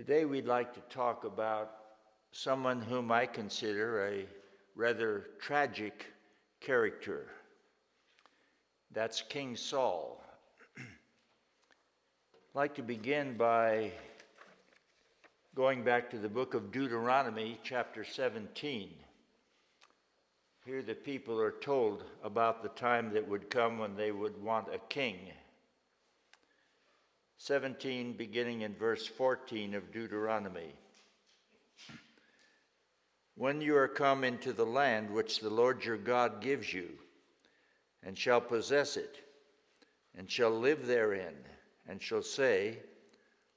Today we'd like to talk about someone whom I consider a rather tragic character. That's King Saul. I'd like to begin by going back to the book of Deuteronomy, chapter 17. Here the people are told about the time that would come when they would want a king. 17, beginning in verse 14 of Deuteronomy. When you are come into the land which the Lord your God gives you, and shall possess it, and shall live therein, and shall say,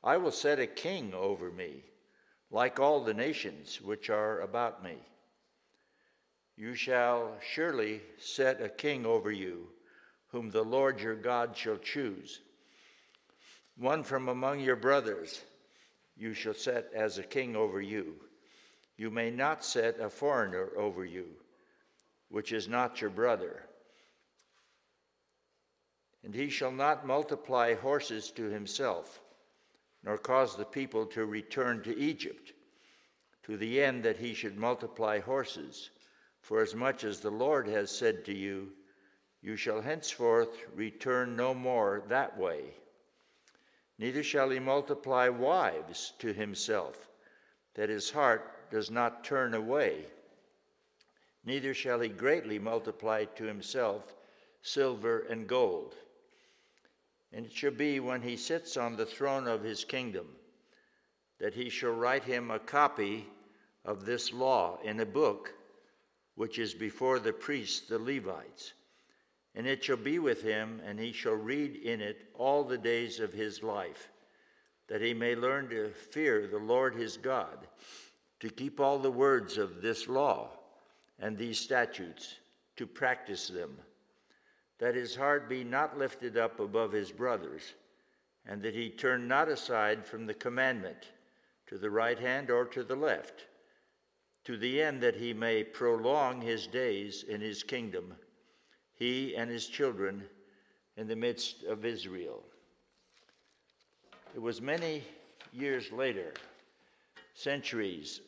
I will set a king over me, like all the nations which are about me. You shall surely set a king over you, whom the Lord your God shall choose. One from among your brothers you shall set as a king over you. You may not set a foreigner over you, which is not your brother. And he shall not multiply horses to himself, nor cause the people to return to Egypt, to the end that he should multiply horses. For as much as the Lord has said to you, you shall henceforth return no more that way. Neither shall he multiply wives to himself, that his heart does not turn away. Neither shall he greatly multiply to himself silver and gold. And it shall be when he sits on the throne of his kingdom that he shall write him a copy of this law in a book which is before the priests, the Levites and it shall be with him, and he shall read in it all the days of his life, that he may learn to fear the Lord his God, to keep all the words of this law and these statutes, to practice them, that his heart be not lifted up above his brothers, and that he turn not aside from the commandment to the right hand or to the left, to the end that he may prolong his days in his kingdom he and his children in the midst of Israel. It was many years later, centuries,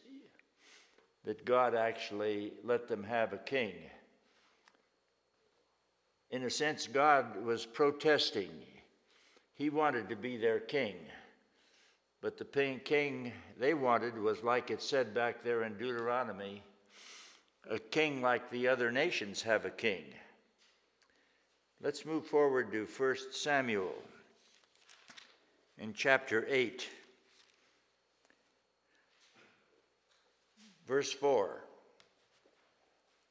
that God actually let them have a king. In a sense, God was protesting. He wanted to be their king. But the king they wanted was, like it said back there in Deuteronomy, a king like the other nations have a king. Let's move forward to 1 Samuel in chapter 8, verse 4.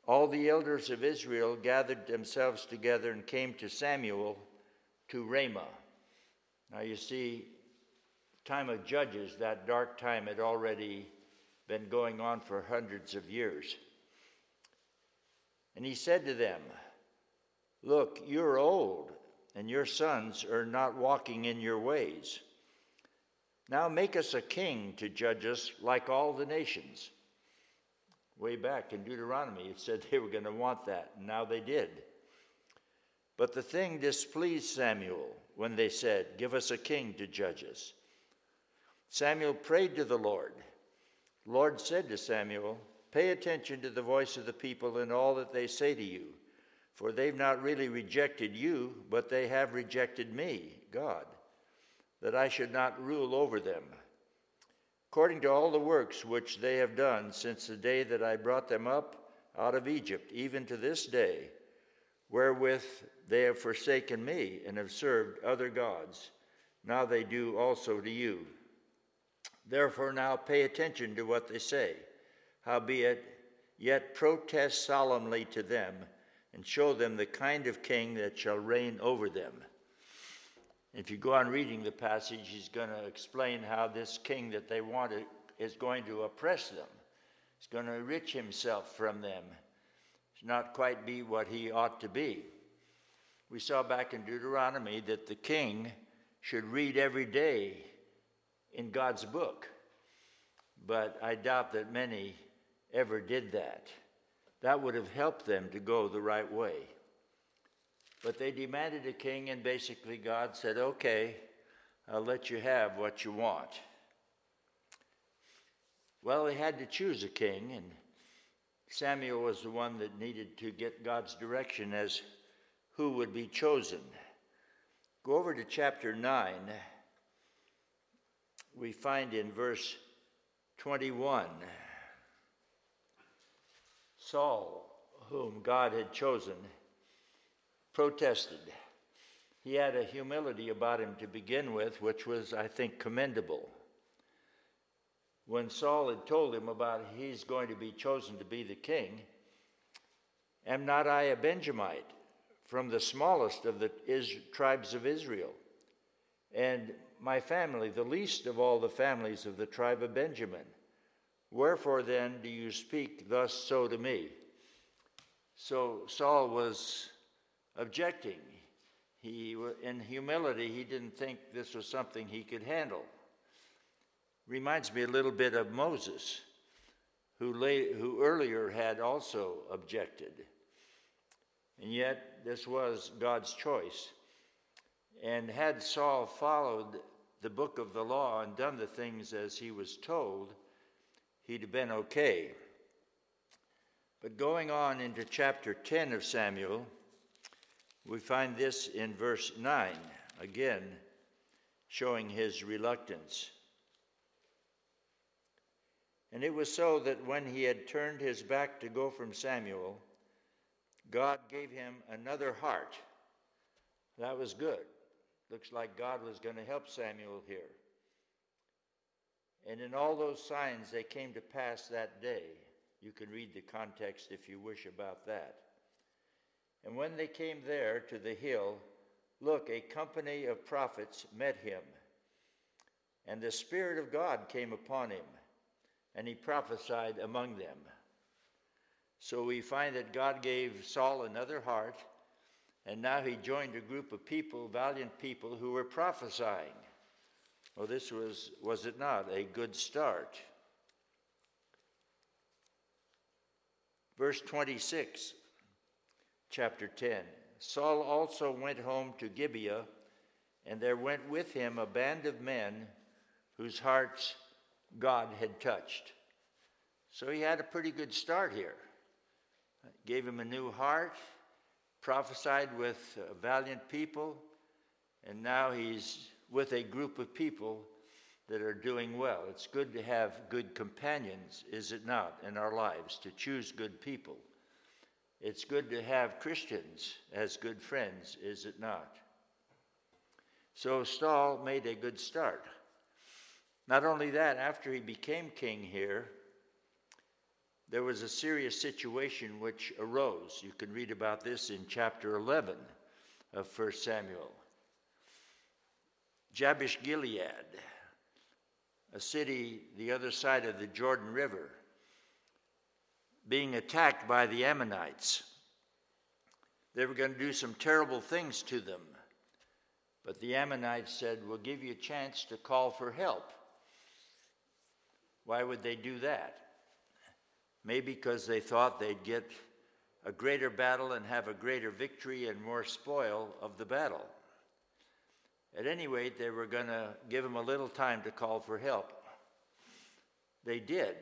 All the elders of Israel gathered themselves together and came to Samuel to Ramah. Now you see, time of Judges, that dark time had already been going on for hundreds of years. And he said to them, Look, you're old, and your sons are not walking in your ways. Now make us a king to judge us like all the nations. Way back in Deuteronomy, it said they were going to want that, and now they did. But the thing displeased Samuel when they said, Give us a king to judge us. Samuel prayed to the Lord. The Lord said to Samuel, Pay attention to the voice of the people and all that they say to you for they've not really rejected you, but they have rejected me, God, that I should not rule over them. According to all the works which they have done since the day that I brought them up out of Egypt, even to this day, wherewith they have forsaken me and have served other gods, now they do also to you. Therefore, now pay attention to what they say. Howbeit, yet protest solemnly to them and show them the kind of king that shall reign over them. If you go on reading the passage, he's going to explain how this king that they want is going to oppress them. He's going to enrich himself from them. He's not quite be what he ought to be. We saw back in Deuteronomy that the king should read every day in God's book, but I doubt that many ever did that. That would have helped them to go the right way. But they demanded a king, and basically God said, Okay, I'll let you have what you want. Well, they had to choose a king, and Samuel was the one that needed to get God's direction as who would be chosen. Go over to chapter 9. We find in verse 21 Saul, whom God had chosen, protested. He had a humility about him to begin with, which was, I think, commendable when Saul had told him about he's going to be chosen to be the king, Am not I a Benjamite from the smallest of the is- tribes of Israel? And my family, the least of all the families of the tribe of Benjamin. Wherefore then do you speak thus so to me? So Saul was objecting. He, in humility, he didn't think this was something he could handle. Reminds me a little bit of Moses, who, who earlier had also objected. And yet, this was God's choice. And had Saul followed the book of the law and done the things as he was told, he'd have been okay. But going on into chapter 10 of Samuel, we find this in verse 9, again showing his reluctance. And it was so that when he had turned his back to go from Samuel, God gave him another heart. That was good. Looks like God was going to help Samuel here. And in all those signs, they came to pass that day. You can read the context if you wish about that. And when they came there to the hill, look, a company of prophets met him. And the Spirit of God came upon him and he prophesied among them. So we find that God gave Saul another heart, and now he joined a group of people, valiant people, who were prophesying. Well, this was, was it not, a good start? Verse 26, chapter 10 Saul also went home to Gibeah, and there went with him a band of men whose hearts God had touched. So he had a pretty good start here. Gave him a new heart, prophesied with valiant people, and now he's with a group of people that are doing well. It's good to have good companions, is it not, in our lives, to choose good people. It's good to have Christians as good friends, is it not? So Saul made a good start. Not only that, after he became king here, there was a serious situation which arose. You can read about this in chapter 11 of 1 Samuel. Jabesh Gilead, a city the other side of the Jordan River, being attacked by the Ammonites. They were going to do some terrible things to them. But the Ammonites said, We'll give you a chance to call for help. Why would they do that? Maybe because they thought they'd get a greater battle and have a greater victory and more spoil of the battle. At any rate, they were going to give him a little time to call for help. They did.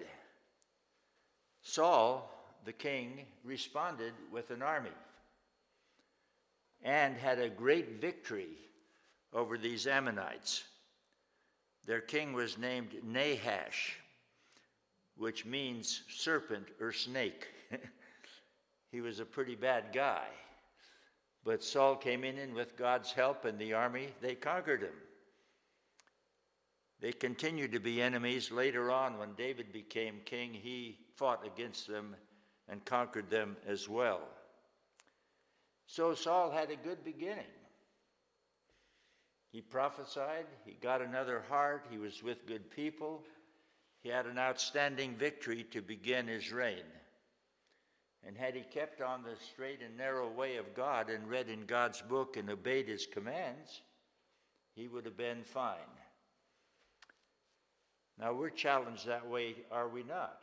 Saul, the king, responded with an army and had a great victory over these Ammonites. Their king was named Nahash which means serpent or snake. he was a pretty bad guy. But Saul came in and with God's help and the army, they conquered him. They continued to be enemies. Later on, when David became king, he fought against them and conquered them as well. So Saul had a good beginning. He prophesied, he got another heart, he was with good people, he had an outstanding victory to begin his reign. And had he kept on the straight and narrow way of God and read in God's book and obeyed his commands, he would have been fine. Now we're challenged that way, are we not?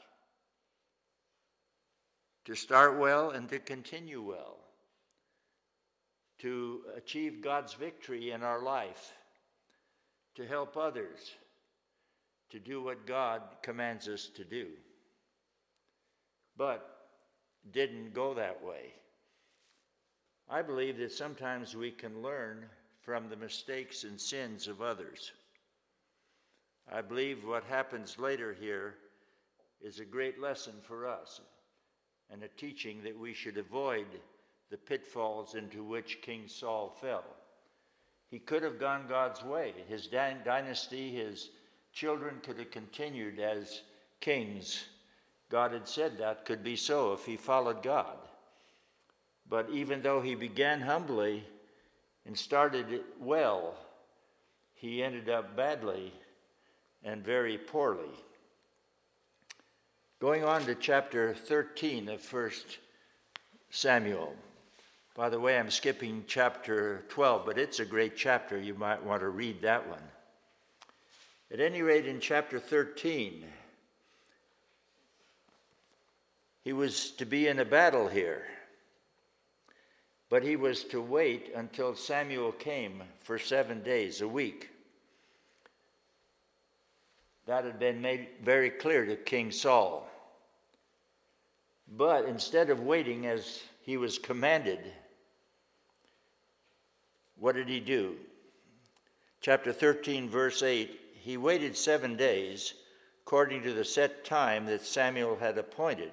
To start well and to continue well, to achieve God's victory in our life, to help others to do what God commands us to do. But didn't go that way. I believe that sometimes we can learn from the mistakes and sins of others. I believe what happens later here is a great lesson for us and a teaching that we should avoid the pitfalls into which King Saul fell. He could have gone God's way. His dynasty, his children could have continued as kings. God had said that could be so if he followed God. But even though he began humbly and started well, he ended up badly and very poorly. Going on to chapter 13 of 1 Samuel. By the way, I'm skipping chapter 12, but it's a great chapter. You might want to read that one. At any rate, in chapter 13, he was to be in a battle here, but he was to wait until Samuel came for seven days, a week. That had been made very clear to King Saul. But instead of waiting as he was commanded, what did he do? Chapter 13, verse 8 He waited seven days, according to the set time that Samuel had appointed.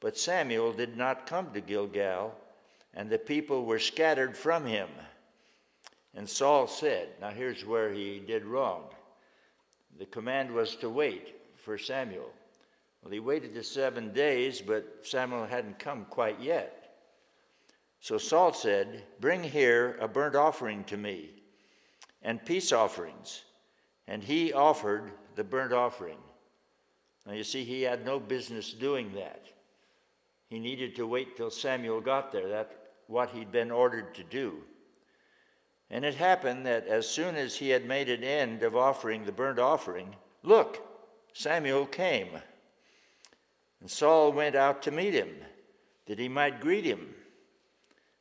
But Samuel did not come to Gilgal, and the people were scattered from him. And Saul said, Now here's where he did wrong. The command was to wait for Samuel. Well, he waited the seven days, but Samuel hadn't come quite yet. So Saul said, Bring here a burnt offering to me and peace offerings. And he offered the burnt offering. Now, you see, he had no business doing that. He needed to wait till Samuel got there. That's what he'd been ordered to do. And it happened that as soon as he had made an end of offering the burnt offering, look, Samuel came. And Saul went out to meet him, that he might greet him.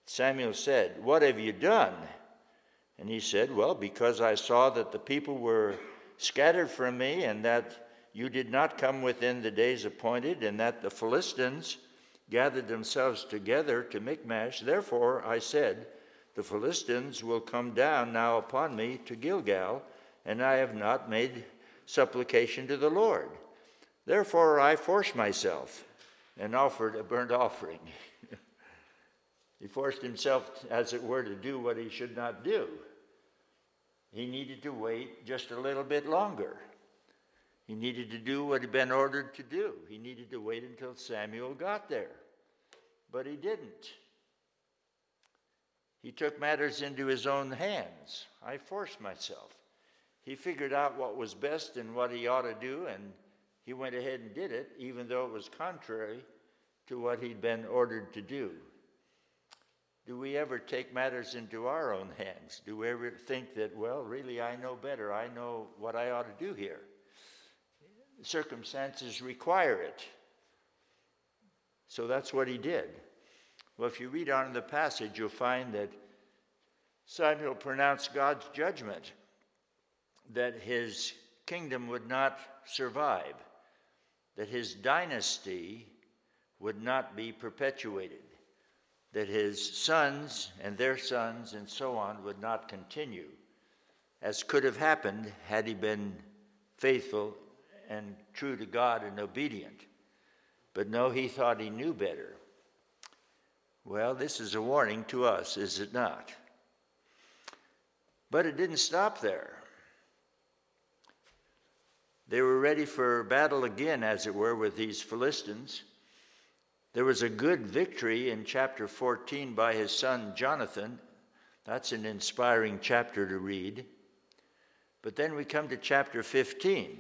Samuel said, What have you done? And he said, Well, because I saw that the people were scattered from me, and that you did not come within the days appointed, and that the Philistines gathered themselves together to Michmash. Therefore I said, the Philistines will come down now upon me to Gilgal, and I have not made supplication to the Lord. Therefore I forced myself and offered a burnt offering. he forced himself, as it were, to do what he should not do. He needed to wait just a little bit longer. He needed to do what he'd been ordered to do. He needed to wait until Samuel got there. But he didn't. He took matters into his own hands. I forced myself. He figured out what was best and what he ought to do, and he went ahead and did it, even though it was contrary to what he'd been ordered to do. Do we ever take matters into our own hands? Do we ever think that, well, really, I know better. I know what I ought to do here? Circumstances require it. So that's what he did. Well, if you read on in the passage, you'll find that Samuel pronounced God's judgment that his kingdom would not survive, that his dynasty would not be perpetuated, that his sons and their sons and so on would not continue, as could have happened had he been faithful and true to God and obedient. But no, he thought he knew better. Well, this is a warning to us, is it not? But it didn't stop there. They were ready for battle again, as it were, with these Philistines. There was a good victory in chapter 14 by his son Jonathan. That's an inspiring chapter to read. But then we come to chapter 15.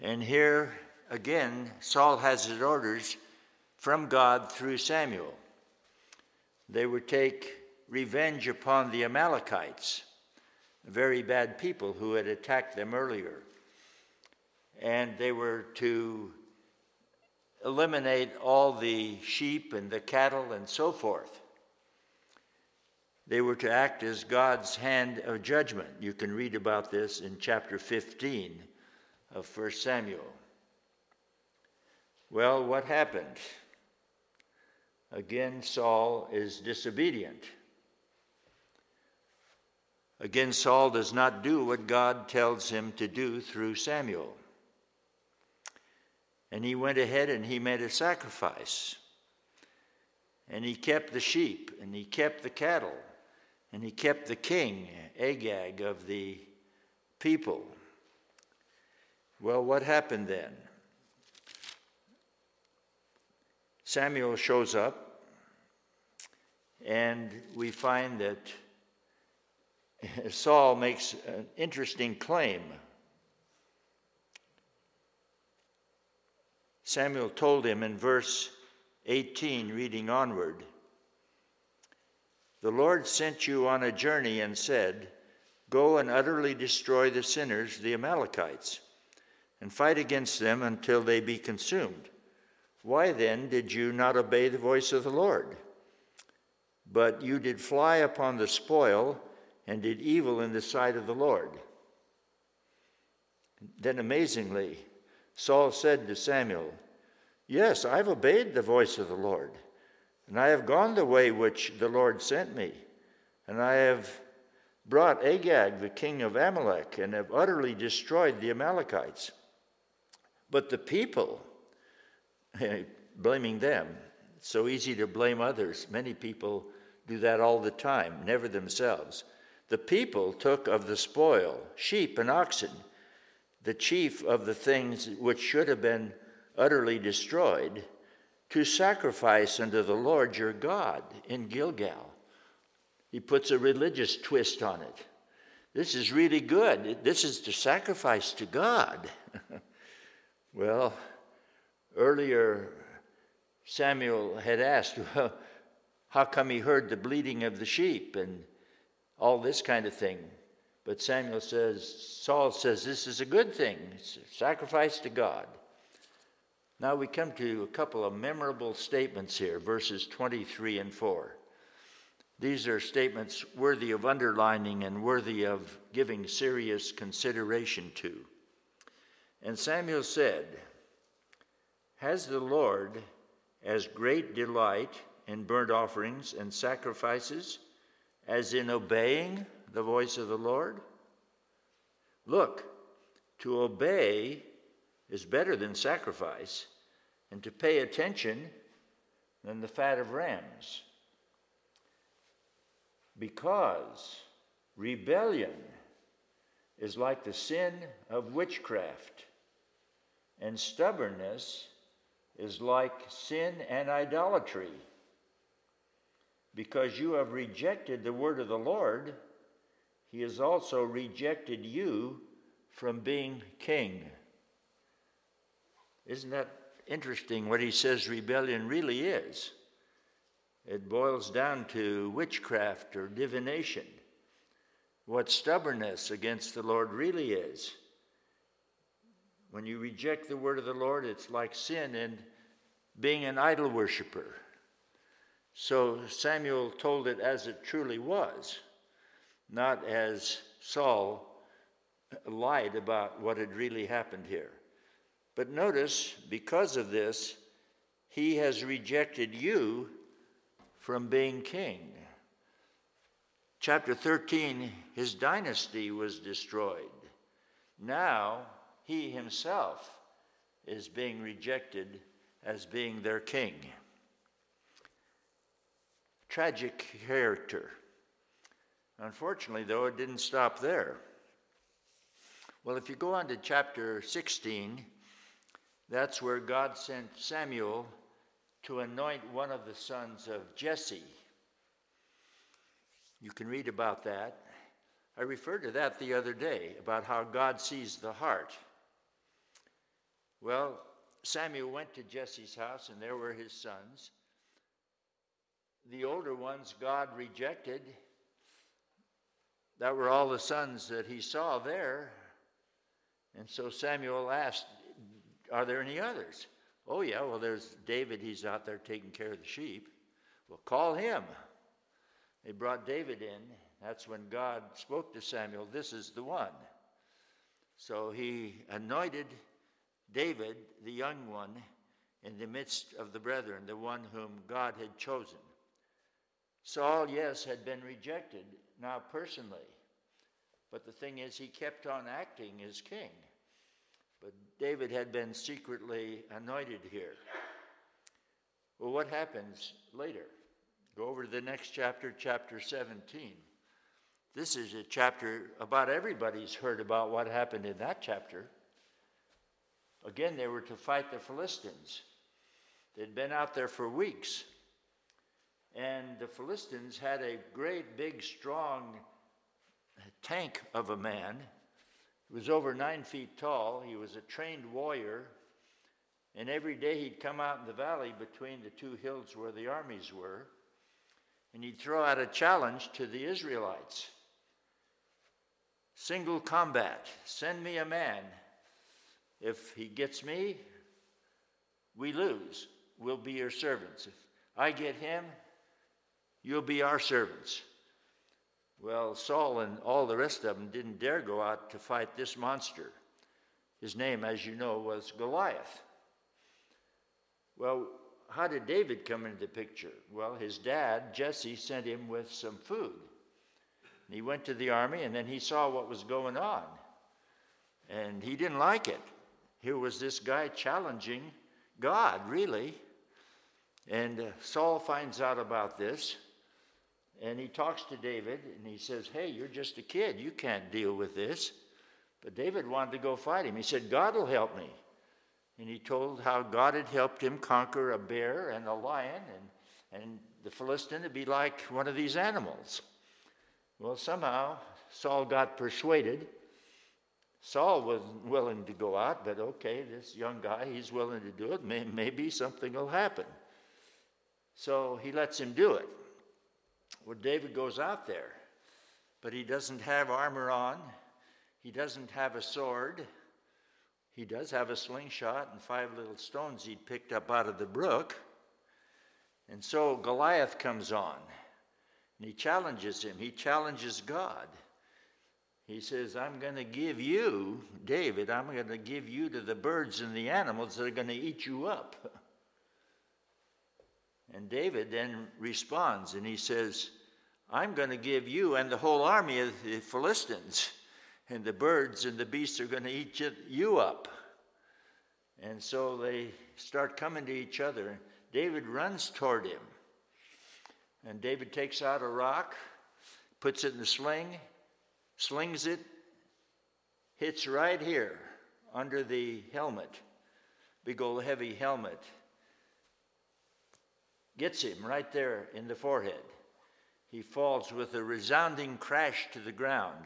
And here again, Saul has his orders from God through Samuel. They would take revenge upon the Amalekites, very bad people who had attacked them earlier. And they were to eliminate all the sheep and the cattle and so forth. They were to act as God's hand of judgment. You can read about this in chapter 15 of 1 Samuel. Well, what happened? Again, Saul is disobedient. Again, Saul does not do what God tells him to do through Samuel. And he went ahead and he made a sacrifice. And he kept the sheep, and he kept the cattle, and he kept the king, Agag, of the people. Well, what happened then? Samuel shows up, and we find that Saul makes an interesting claim. Samuel told him in verse 18, reading onward The Lord sent you on a journey and said, Go and utterly destroy the sinners, the Amalekites, and fight against them until they be consumed. Why then did you not obey the voice of the Lord? But you did fly upon the spoil and did evil in the sight of the Lord. Then amazingly, Saul said to Samuel, Yes, I've obeyed the voice of the Lord, and I have gone the way which the Lord sent me, and I have brought Agag, the king of Amalek, and have utterly destroyed the Amalekites. But the people, blaming them, it's so easy to blame others. Many people do that all the time, never themselves. The people took of the spoil sheep and oxen, the chief of the things which should have been utterly destroyed, to sacrifice unto the Lord your God in Gilgal. He puts a religious twist on it. This is really good. This is to sacrifice to God. well, earlier Samuel had asked, well, how come he heard the bleating of the sheep? And all this kind of thing. But Samuel says, Saul says, this is a good thing. It's a sacrifice to God. Now we come to a couple of memorable statements here, verses 23 and 4. These are statements worthy of underlining and worthy of giving serious consideration to. And Samuel said, Has the Lord as great delight in burnt offerings and sacrifices as in obeying the voice of the Lord? Look, to obey is better than sacrifice, and to pay attention than the fat of rams. Because rebellion is like the sin of witchcraft, and stubbornness is like sin and idolatry because you have rejected the word of the Lord, he has also rejected you from being king. Isn't that interesting what he says rebellion really is? It boils down to witchcraft or divination. What stubbornness against the Lord really is. When you reject the word of the Lord, it's like sin and being an idol worshiper. So Samuel told it as it truly was, not as Saul lied about what had really happened here. But notice, because of this, he has rejected you from being king. Chapter 13, his dynasty was destroyed. Now he himself is being rejected as being their king tragic character. Unfortunately, though, it didn't stop there. Well, if you go on to chapter 16, that's where God sent Samuel to anoint one of the sons of Jesse. You can read about that. I referred to that the other day about how God sees the heart. Well, Samuel went to Jesse's house, and there were his sons the older ones God rejected. That were all the sons that he saw there. And so Samuel asked, Are there any others? Oh, yeah, well, there's David. He's out there taking care of the sheep. Well, call him. They brought David in. That's when God spoke to Samuel, This is the one. So he anointed David, the young one, in the midst of the brethren, the one whom God had chosen. Saul, yes, had been rejected, now personally. But the thing is, he kept on acting as king. But David had been secretly anointed here. Well, what happens later? Go over to the next chapter, chapter 17. This is a chapter about everybody's heard about what happened in that chapter. Again, they were to fight the Philistines. They'd been out there for weeks. And the Philistines had a great, big, strong tank of a man. He was over nine feet tall. He was a trained warrior. And every day he'd come out in the valley between the two hills where the armies were. And he'd throw out a challenge to the Israelites single combat. Send me a man. If he gets me, we lose. We'll be your servants. If I get him, You'll be our servants. Well, Saul and all the rest of them didn't dare go out to fight this monster. His name, as you know, was Goliath. Well, how did David come into the picture? Well, his dad, Jesse, sent him with some food. He went to the army and then he saw what was going on. And he didn't like it. Here was this guy challenging God, really. And uh, Saul finds out about this. And he talks to David and he says, Hey, you're just a kid. You can't deal with this. But David wanted to go fight him. He said, God will help me. And he told how God had helped him conquer a bear and a lion, and, and the Philistine to be like one of these animals. Well, somehow Saul got persuaded. Saul wasn't willing to go out, but okay, this young guy, he's willing to do it. Maybe something will happen. So he lets him do it. Well, David goes out there, but he doesn't have armor on, he doesn't have a sword. He does have a slingshot and five little stones he'd picked up out of the brook. And so Goliath comes on and he challenges him. He challenges God. He says, I'm going to give you, David, I'm going to give you to the birds and the animals that are going to eat you up. And David then responds and he says, I'm going to give you and the whole army of the Philistines, and the birds and the beasts are going to eat you up. And so they start coming to each other. David runs toward him. And David takes out a rock, puts it in the sling, slings it, hits right here under the helmet, big old heavy helmet gets him right there in the forehead. He falls with a resounding crash to the ground.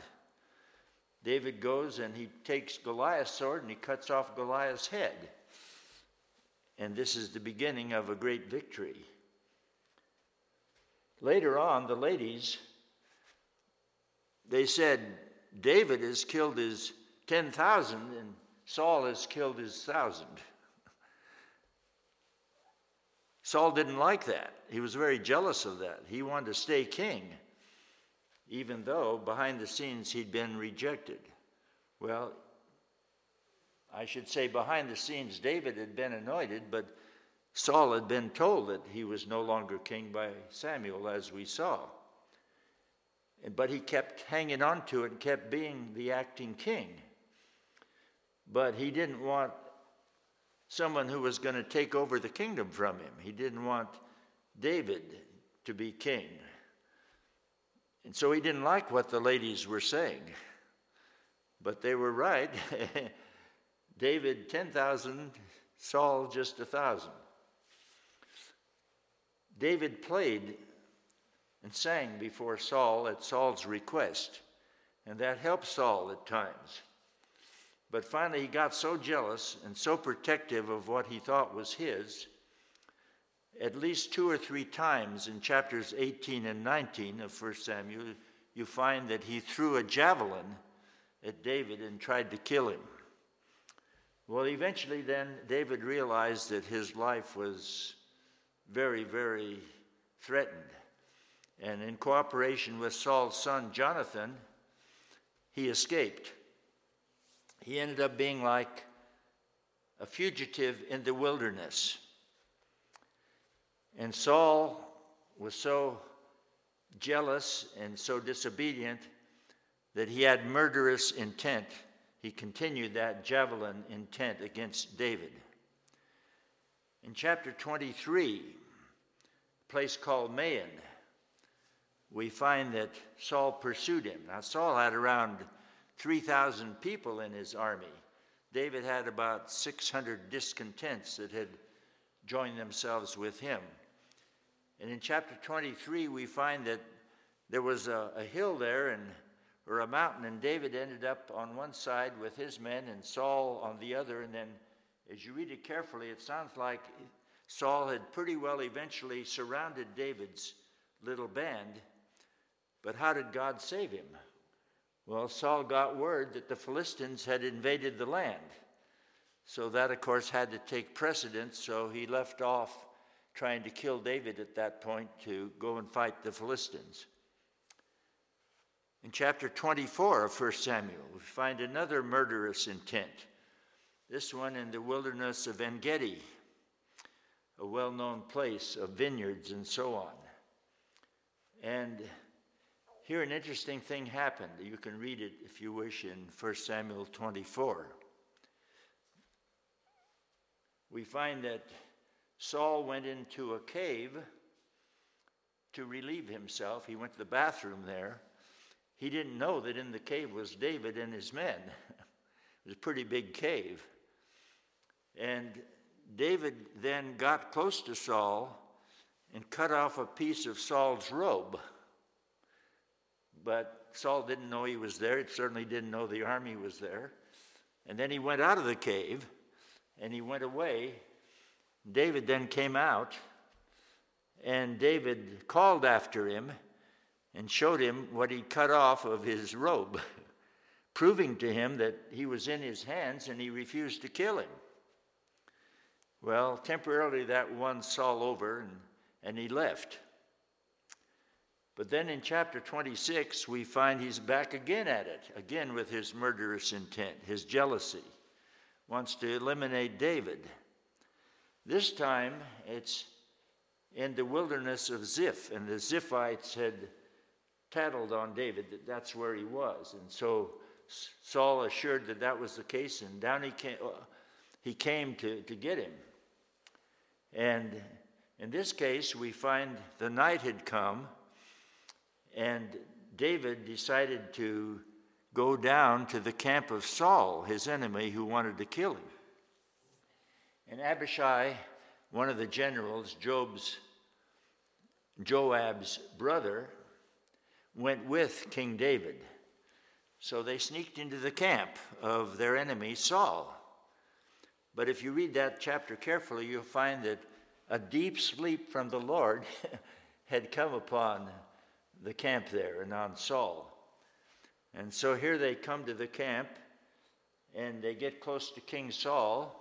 David goes and he takes Goliath's sword and he cuts off Goliath's head. And this is the beginning of a great victory. Later on, the ladies, they said, David has killed his 10,000 and Saul has killed his thousand. Saul didn't like that. He was very jealous of that. He wanted to stay king, even though behind the scenes he'd been rejected. Well, I should say behind the scenes, David had been anointed, but Saul had been told that he was no longer king by Samuel, as we saw. But he kept hanging on to it and kept being the acting king. But he didn't want someone who was going to take over the kingdom from him. He didn't want David to be king. And so he didn't like what the ladies were saying. But they were right. David, 10,000, Saul, just a 1,000. David played and sang before Saul at Saul's request, and that helped Saul at times. But finally, he got so jealous and so protective of what he thought was his. At least two or three times in chapters 18 and 19 of 1 Samuel, you find that he threw a javelin at David and tried to kill him. Well, eventually, then, David realized that his life was very, very threatened. And in cooperation with Saul's son Jonathan, he escaped. he ended up being like a fugitive in the wilderness. And Saul was so jealous and so disobedient that he had murderous intent. He continued that javelin intent against David. In chapter 23, a place called Maon, we find that Saul pursued him. Now, Saul had around 3,000 people in his army. David had about 600 discontents that had joined themselves with him. And in chapter 23, we find that there was a, a hill there and or a mountain, and David ended up on one side with his men and Saul on the other. And then, as you read it carefully, it sounds like Saul had pretty well eventually surrounded David's little band. But how did God save him? Well, Saul got word that the Philistines had invaded the land. So that, of course, had to take precedence. So he left off trying to kill David at that point to go and fight the Philistines. In chapter 24 of 1 Samuel, we find another murderous intent. This one in the wilderness of En Gedi, a well known place of vineyards and so on. And here, an interesting thing happened. You can read it if you wish in 1 Samuel 24. We find that Saul went into a cave to relieve himself. He went to the bathroom there. He didn't know that in the cave was David and his men. it was a pretty big cave. And David then got close to Saul and cut off a piece of Saul's robe but Saul didn't know he was there. He certainly didn't know the army was there. And then he went out of the cave and he went away. David then came out, and David called after him and showed him what he cut off of his robe, proving to him that he was in his hands and he refused to kill him. Well, temporarily that won Saul over and, and he left. But then in chapter 26, we find he's back again at it, again with his murderous intent, his jealousy, wants to eliminate David. This time it's in the wilderness of Ziph, and the Ziphites had tattled on David that that's where he was. And so Saul assured that that was the case, and down he came, uh, he came to, to get him. And in this case, we find the night had come and David decided to go down to the camp of Saul, his enemy, who wanted to kill him. And Abishai, one of the generals, Job's, Joab's brother, went with King David. So they sneaked into the camp of their enemy, Saul. But if you read that chapter carefully, you'll find that a deep sleep from the Lord had come upon the camp there and on Saul. And so here they come to the camp and they get close to King Saul,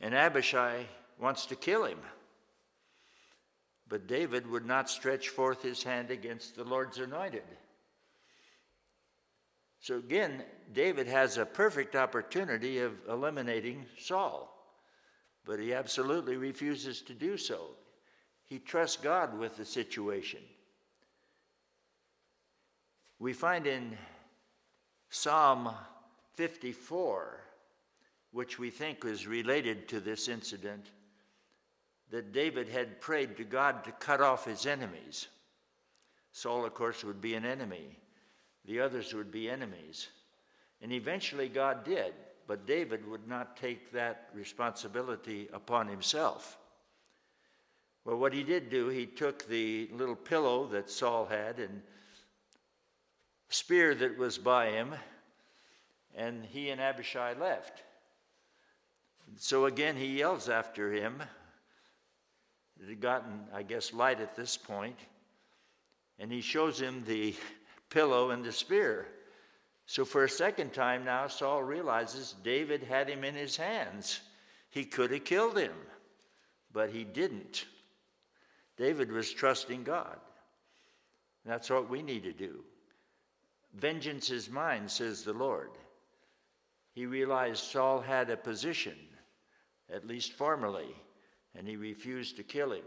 and Abishai wants to kill him. But David would not stretch forth his hand against the Lord's anointed. So again, David has a perfect opportunity of eliminating Saul, but he absolutely refuses to do so. He trusts God with the situation. We find in Psalm 54, which we think is related to this incident, that David had prayed to God to cut off his enemies. Saul, of course, would be an enemy, the others would be enemies. And eventually God did, but David would not take that responsibility upon himself. Well, what he did do, he took the little pillow that Saul had and spear that was by him, and he and Abishai left. So again, he yells after him. It had gotten, I guess, light at this point, and he shows him the pillow and the spear. So for a second time now, Saul realizes David had him in his hands. He could have killed him, but he didn't. David was trusting God. That's what we need to do. Vengeance is mine, says the Lord. he realized Saul had a position, at least formally, and he refused to kill him.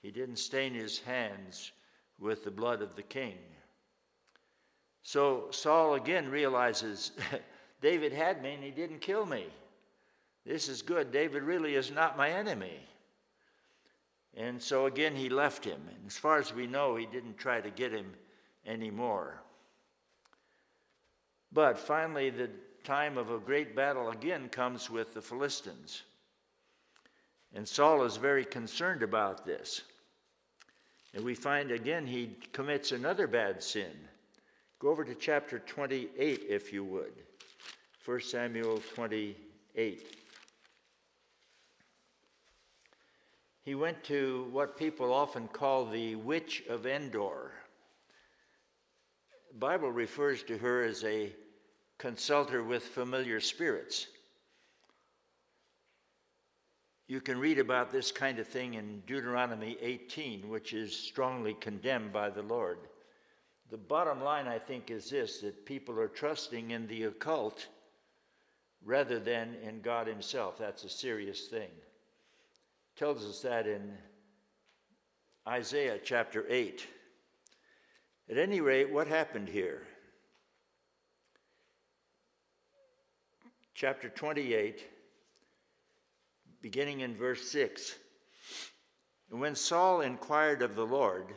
He didn't stain his hands with the blood of the king. So Saul again realizes David had me and he didn't kill me. This is good. David really is not my enemy. And so again, he left him. And as far as we know, he didn't try to get him anymore. But finally, the time of a great battle again comes with the Philistines. And Saul is very concerned about this. And we find again he commits another bad sin. Go over to chapter 28, if you would. 1 Samuel 28. He went to what people often call the Witch of Endor. The Bible refers to her as a consulter with familiar spirits. You can read about this kind of thing in Deuteronomy 18, which is strongly condemned by the Lord. The bottom line, I think, is this that people are trusting in the occult rather than in God Himself. That's a serious thing. It tells us that in Isaiah chapter 8. At any rate, what happened here? Chapter 28 beginning in verse 6. When Saul inquired of the Lord,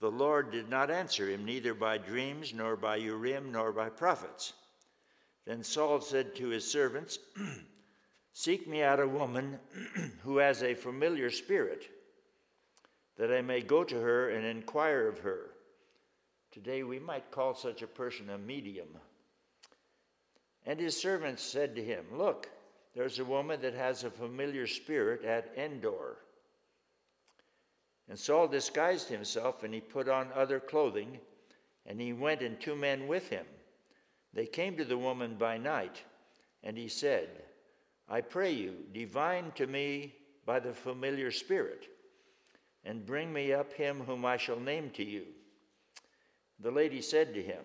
the Lord did not answer him, neither by dreams, nor by Urim, nor by prophets. Then Saul said to his servants, Seek me out a woman who has a familiar spirit, that I may go to her and inquire of her. Today we might call such a person a medium. And his servants said to him, Look, there's a woman that has a familiar spirit at Endor. And Saul disguised himself, and he put on other clothing, and he went and two men with him. They came to the woman by night, and he said, I pray you, divine to me by the familiar spirit, and bring me up him whom I shall name to you. The lady said to him,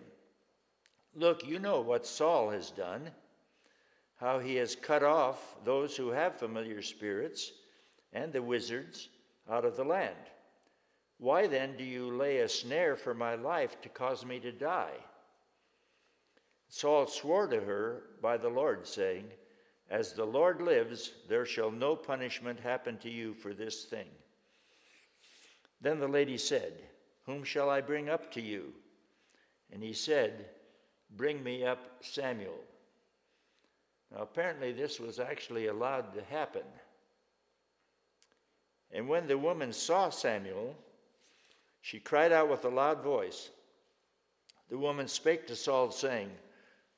Look, you know what Saul has done how he has cut off those who have familiar spirits and the wizards out of the land. Why then do you lay a snare for my life to cause me to die? Saul swore to her by the Lord, saying, As the Lord lives, there shall no punishment happen to you for this thing. Then the lady said, Whom shall I bring up to you? And he said, Bring me up Samuel. Now, apparently, this was actually allowed to happen. And when the woman saw Samuel, she cried out with a loud voice. The woman spake to Saul, saying,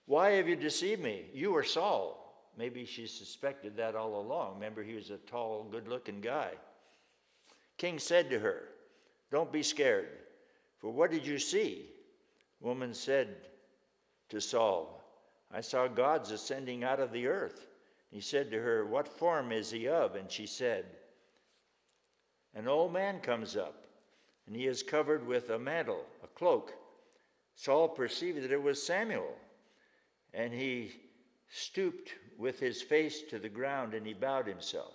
Why have you deceived me? You are Saul. Maybe she suspected that all along. Remember, he was a tall, good looking guy. King said to her, Don't be scared, for what did you see? Woman said to Saul, I saw gods ascending out of the earth. He said to her, What form is he of? And she said, An old man comes up, and he is covered with a mantle, a cloak. Saul perceived that it was Samuel, and he stooped with his face to the ground, and he bowed himself.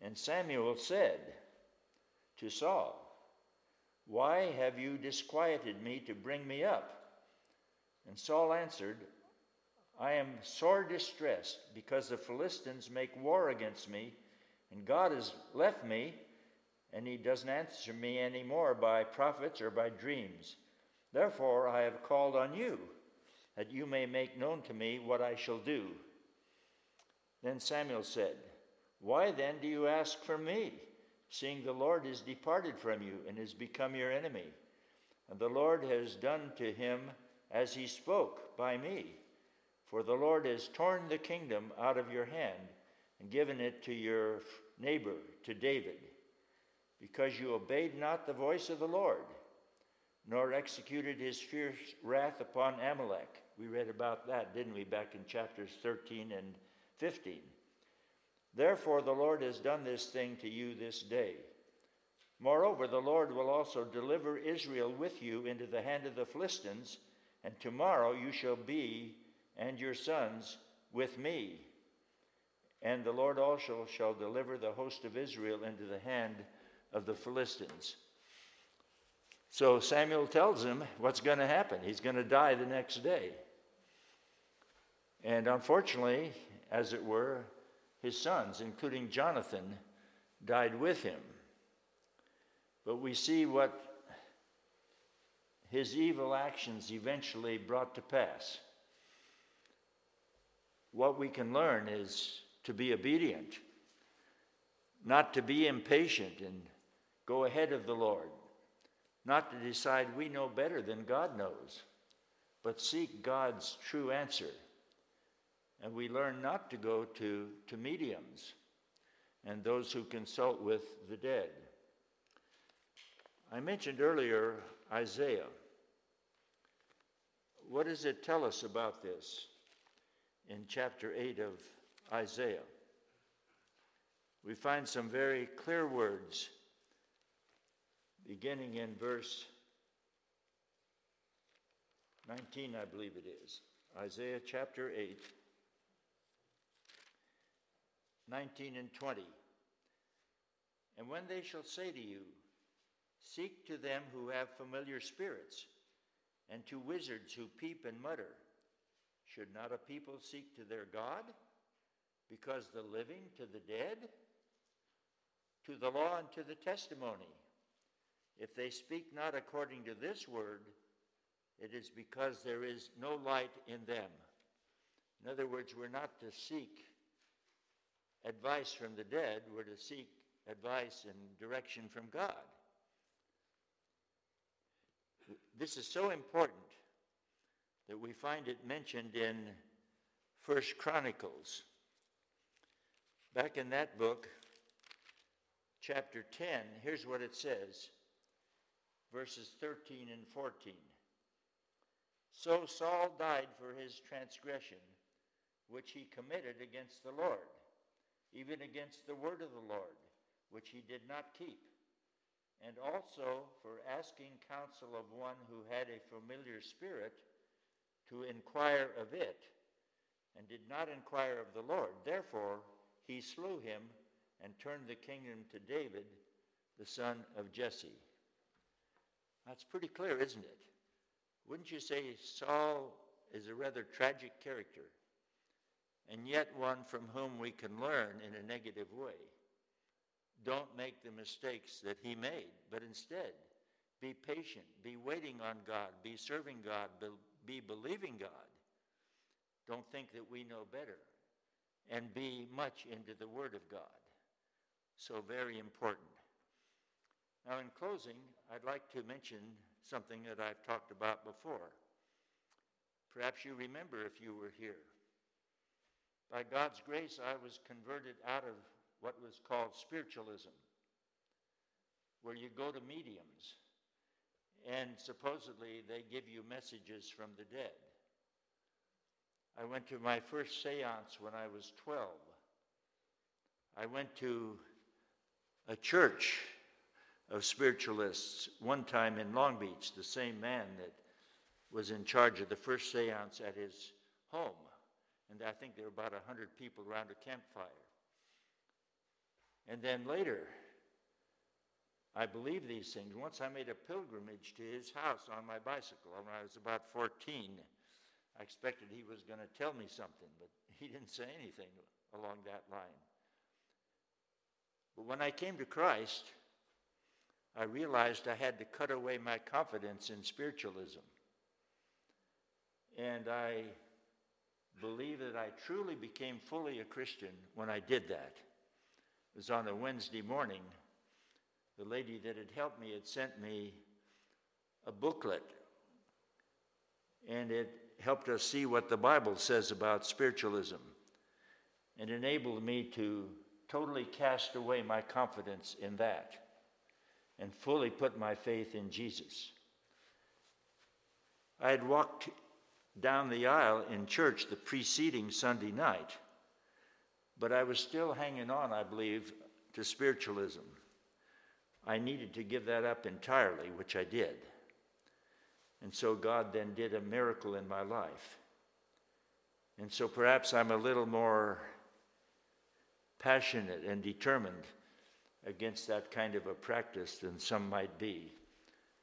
And Samuel said to Saul, Why have you disquieted me to bring me up? And Saul answered, I am sore distressed because the Philistines make war against me, and God has left me, and he doesn't answer me any more by prophets or by dreams. Therefore, I have called on you, that you may make known to me what I shall do. Then Samuel said, Why then do you ask for me, seeing the Lord is departed from you and has become your enemy? And the Lord has done to him as he spoke by me. For the Lord has torn the kingdom out of your hand and given it to your neighbor, to David, because you obeyed not the voice of the Lord, nor executed his fierce wrath upon Amalek. We read about that, didn't we, back in chapters 13 and 15. Therefore, the Lord has done this thing to you this day. Moreover, the Lord will also deliver Israel with you into the hand of the Philistines, and tomorrow you shall be and your sons with me. And the Lord also shall deliver the host of Israel into the hand of the Philistines. So Samuel tells him what's going to happen. He's going to die the next day. And unfortunately, as it were, his sons, including Jonathan, died with him. But we see what his evil actions eventually brought to pass. What we can learn is to be obedient, not to be impatient and go ahead of the Lord, not to decide we know better than God knows, but seek God's true answer. And we learn not to go to, to mediums and those who consult with the dead. I mentioned earlier Isaiah. What does it tell us about this in chapter 8 of Isaiah? We find some very clear words beginning in verse 19, I believe it is. Isaiah chapter 8, 19 and 20. And when they shall say to you, Seek to them who have familiar spirits, and to wizards who peep and mutter, should not a people seek to their God? Because the living to the dead? To the law and to the testimony. If they speak not according to this word, it is because there is no light in them. In other words, we're not to seek advice from the dead, we're to seek advice and direction from God. This is so important that we find it mentioned in First Chronicles. Back in that book, chapter 10, here's what it says verses 13 and 14. So Saul died for his transgression, which he committed against the Lord, even against the word of the Lord, which he did not keep, and also for asking counsel of one who had a familiar spirit to inquire of it, and did not inquire of the Lord. Therefore, he slew him and turned the kingdom to David, the son of Jesse. That's pretty clear, isn't it? Wouldn't you say Saul is a rather tragic character, and yet one from whom we can learn in a negative way? Don't make the mistakes that he made, but instead be patient, be waiting on God, be serving God, be believing God. Don't think that we know better, and be much into the Word of God. So, very important. Now, in closing, I'd like to mention something that I've talked about before. Perhaps you remember if you were here. By God's grace, I was converted out of what was called spiritualism, where you go to mediums and supposedly they give you messages from the dead. I went to my first seance when I was 12. I went to a church of spiritualists one time in Long Beach, the same man that was in charge of the first seance at his home. And I think there were about 100 people around a campfire. And then later, I believe these things. Once I made a pilgrimage to his house on my bicycle when I was about 14. I expected he was going to tell me something, but he didn't say anything along that line. But when I came to Christ, I realized I had to cut away my confidence in spiritualism. And I believe that I truly became fully a Christian when I did that. Was on a Wednesday morning. The lady that had helped me had sent me a booklet, and it helped us see what the Bible says about spiritualism and enabled me to totally cast away my confidence in that and fully put my faith in Jesus. I had walked down the aisle in church the preceding Sunday night, but I was still hanging on, I believe, to spiritualism. I needed to give that up entirely, which I did. And so God then did a miracle in my life. And so perhaps I'm a little more passionate and determined against that kind of a practice than some might be,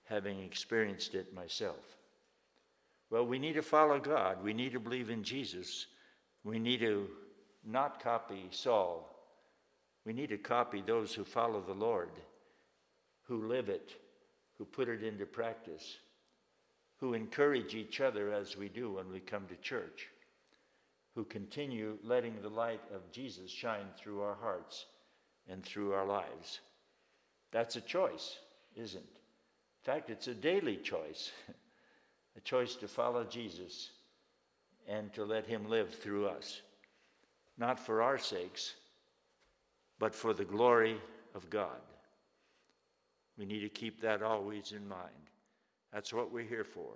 having experienced it myself. Well, we need to follow God. We need to believe in Jesus. We need to not copy Saul. We need to copy those who follow the Lord, who live it, who put it into practice, who encourage each other as we do when we come to church, who continue letting the light of Jesus shine through our hearts and through our lives. That's a choice, isn't it? In fact, it's a daily choice a choice to follow Jesus and to let Him live through us, not for our sakes, but for the glory of God. We need to keep that always in mind. That's what we're here for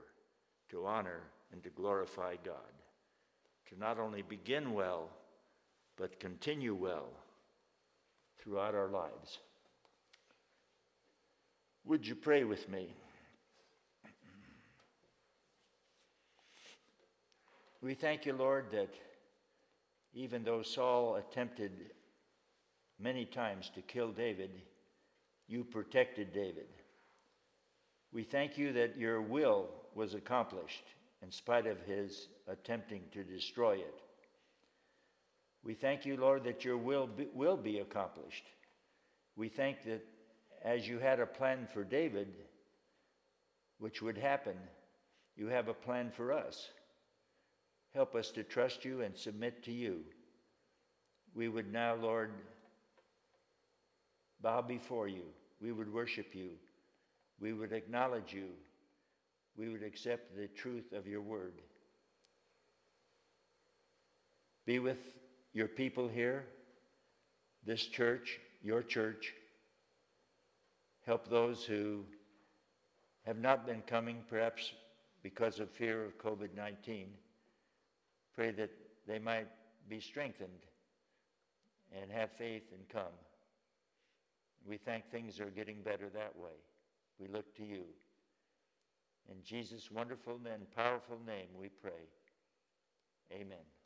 to honor and to glorify God, to not only begin well, but continue well throughout our lives. Would you pray with me? We thank you, Lord, that even though Saul attempted many times to kill David, you protected David. We thank you that your will was accomplished in spite of his attempting to destroy it. We thank you, Lord, that your will be, will be accomplished. We thank that as you had a plan for David, which would happen, you have a plan for us. Help us to trust you and submit to you. We would now, Lord, bow before you. We would worship you. We would acknowledge you. We would accept the truth of your word. Be with your people here, this church, your church. Help those who have not been coming, perhaps because of fear of COVID 19. Pray that they might be strengthened and have faith and come. We think things are getting better that way. We look to you. In Jesus' wonderful and powerful name we pray. Amen.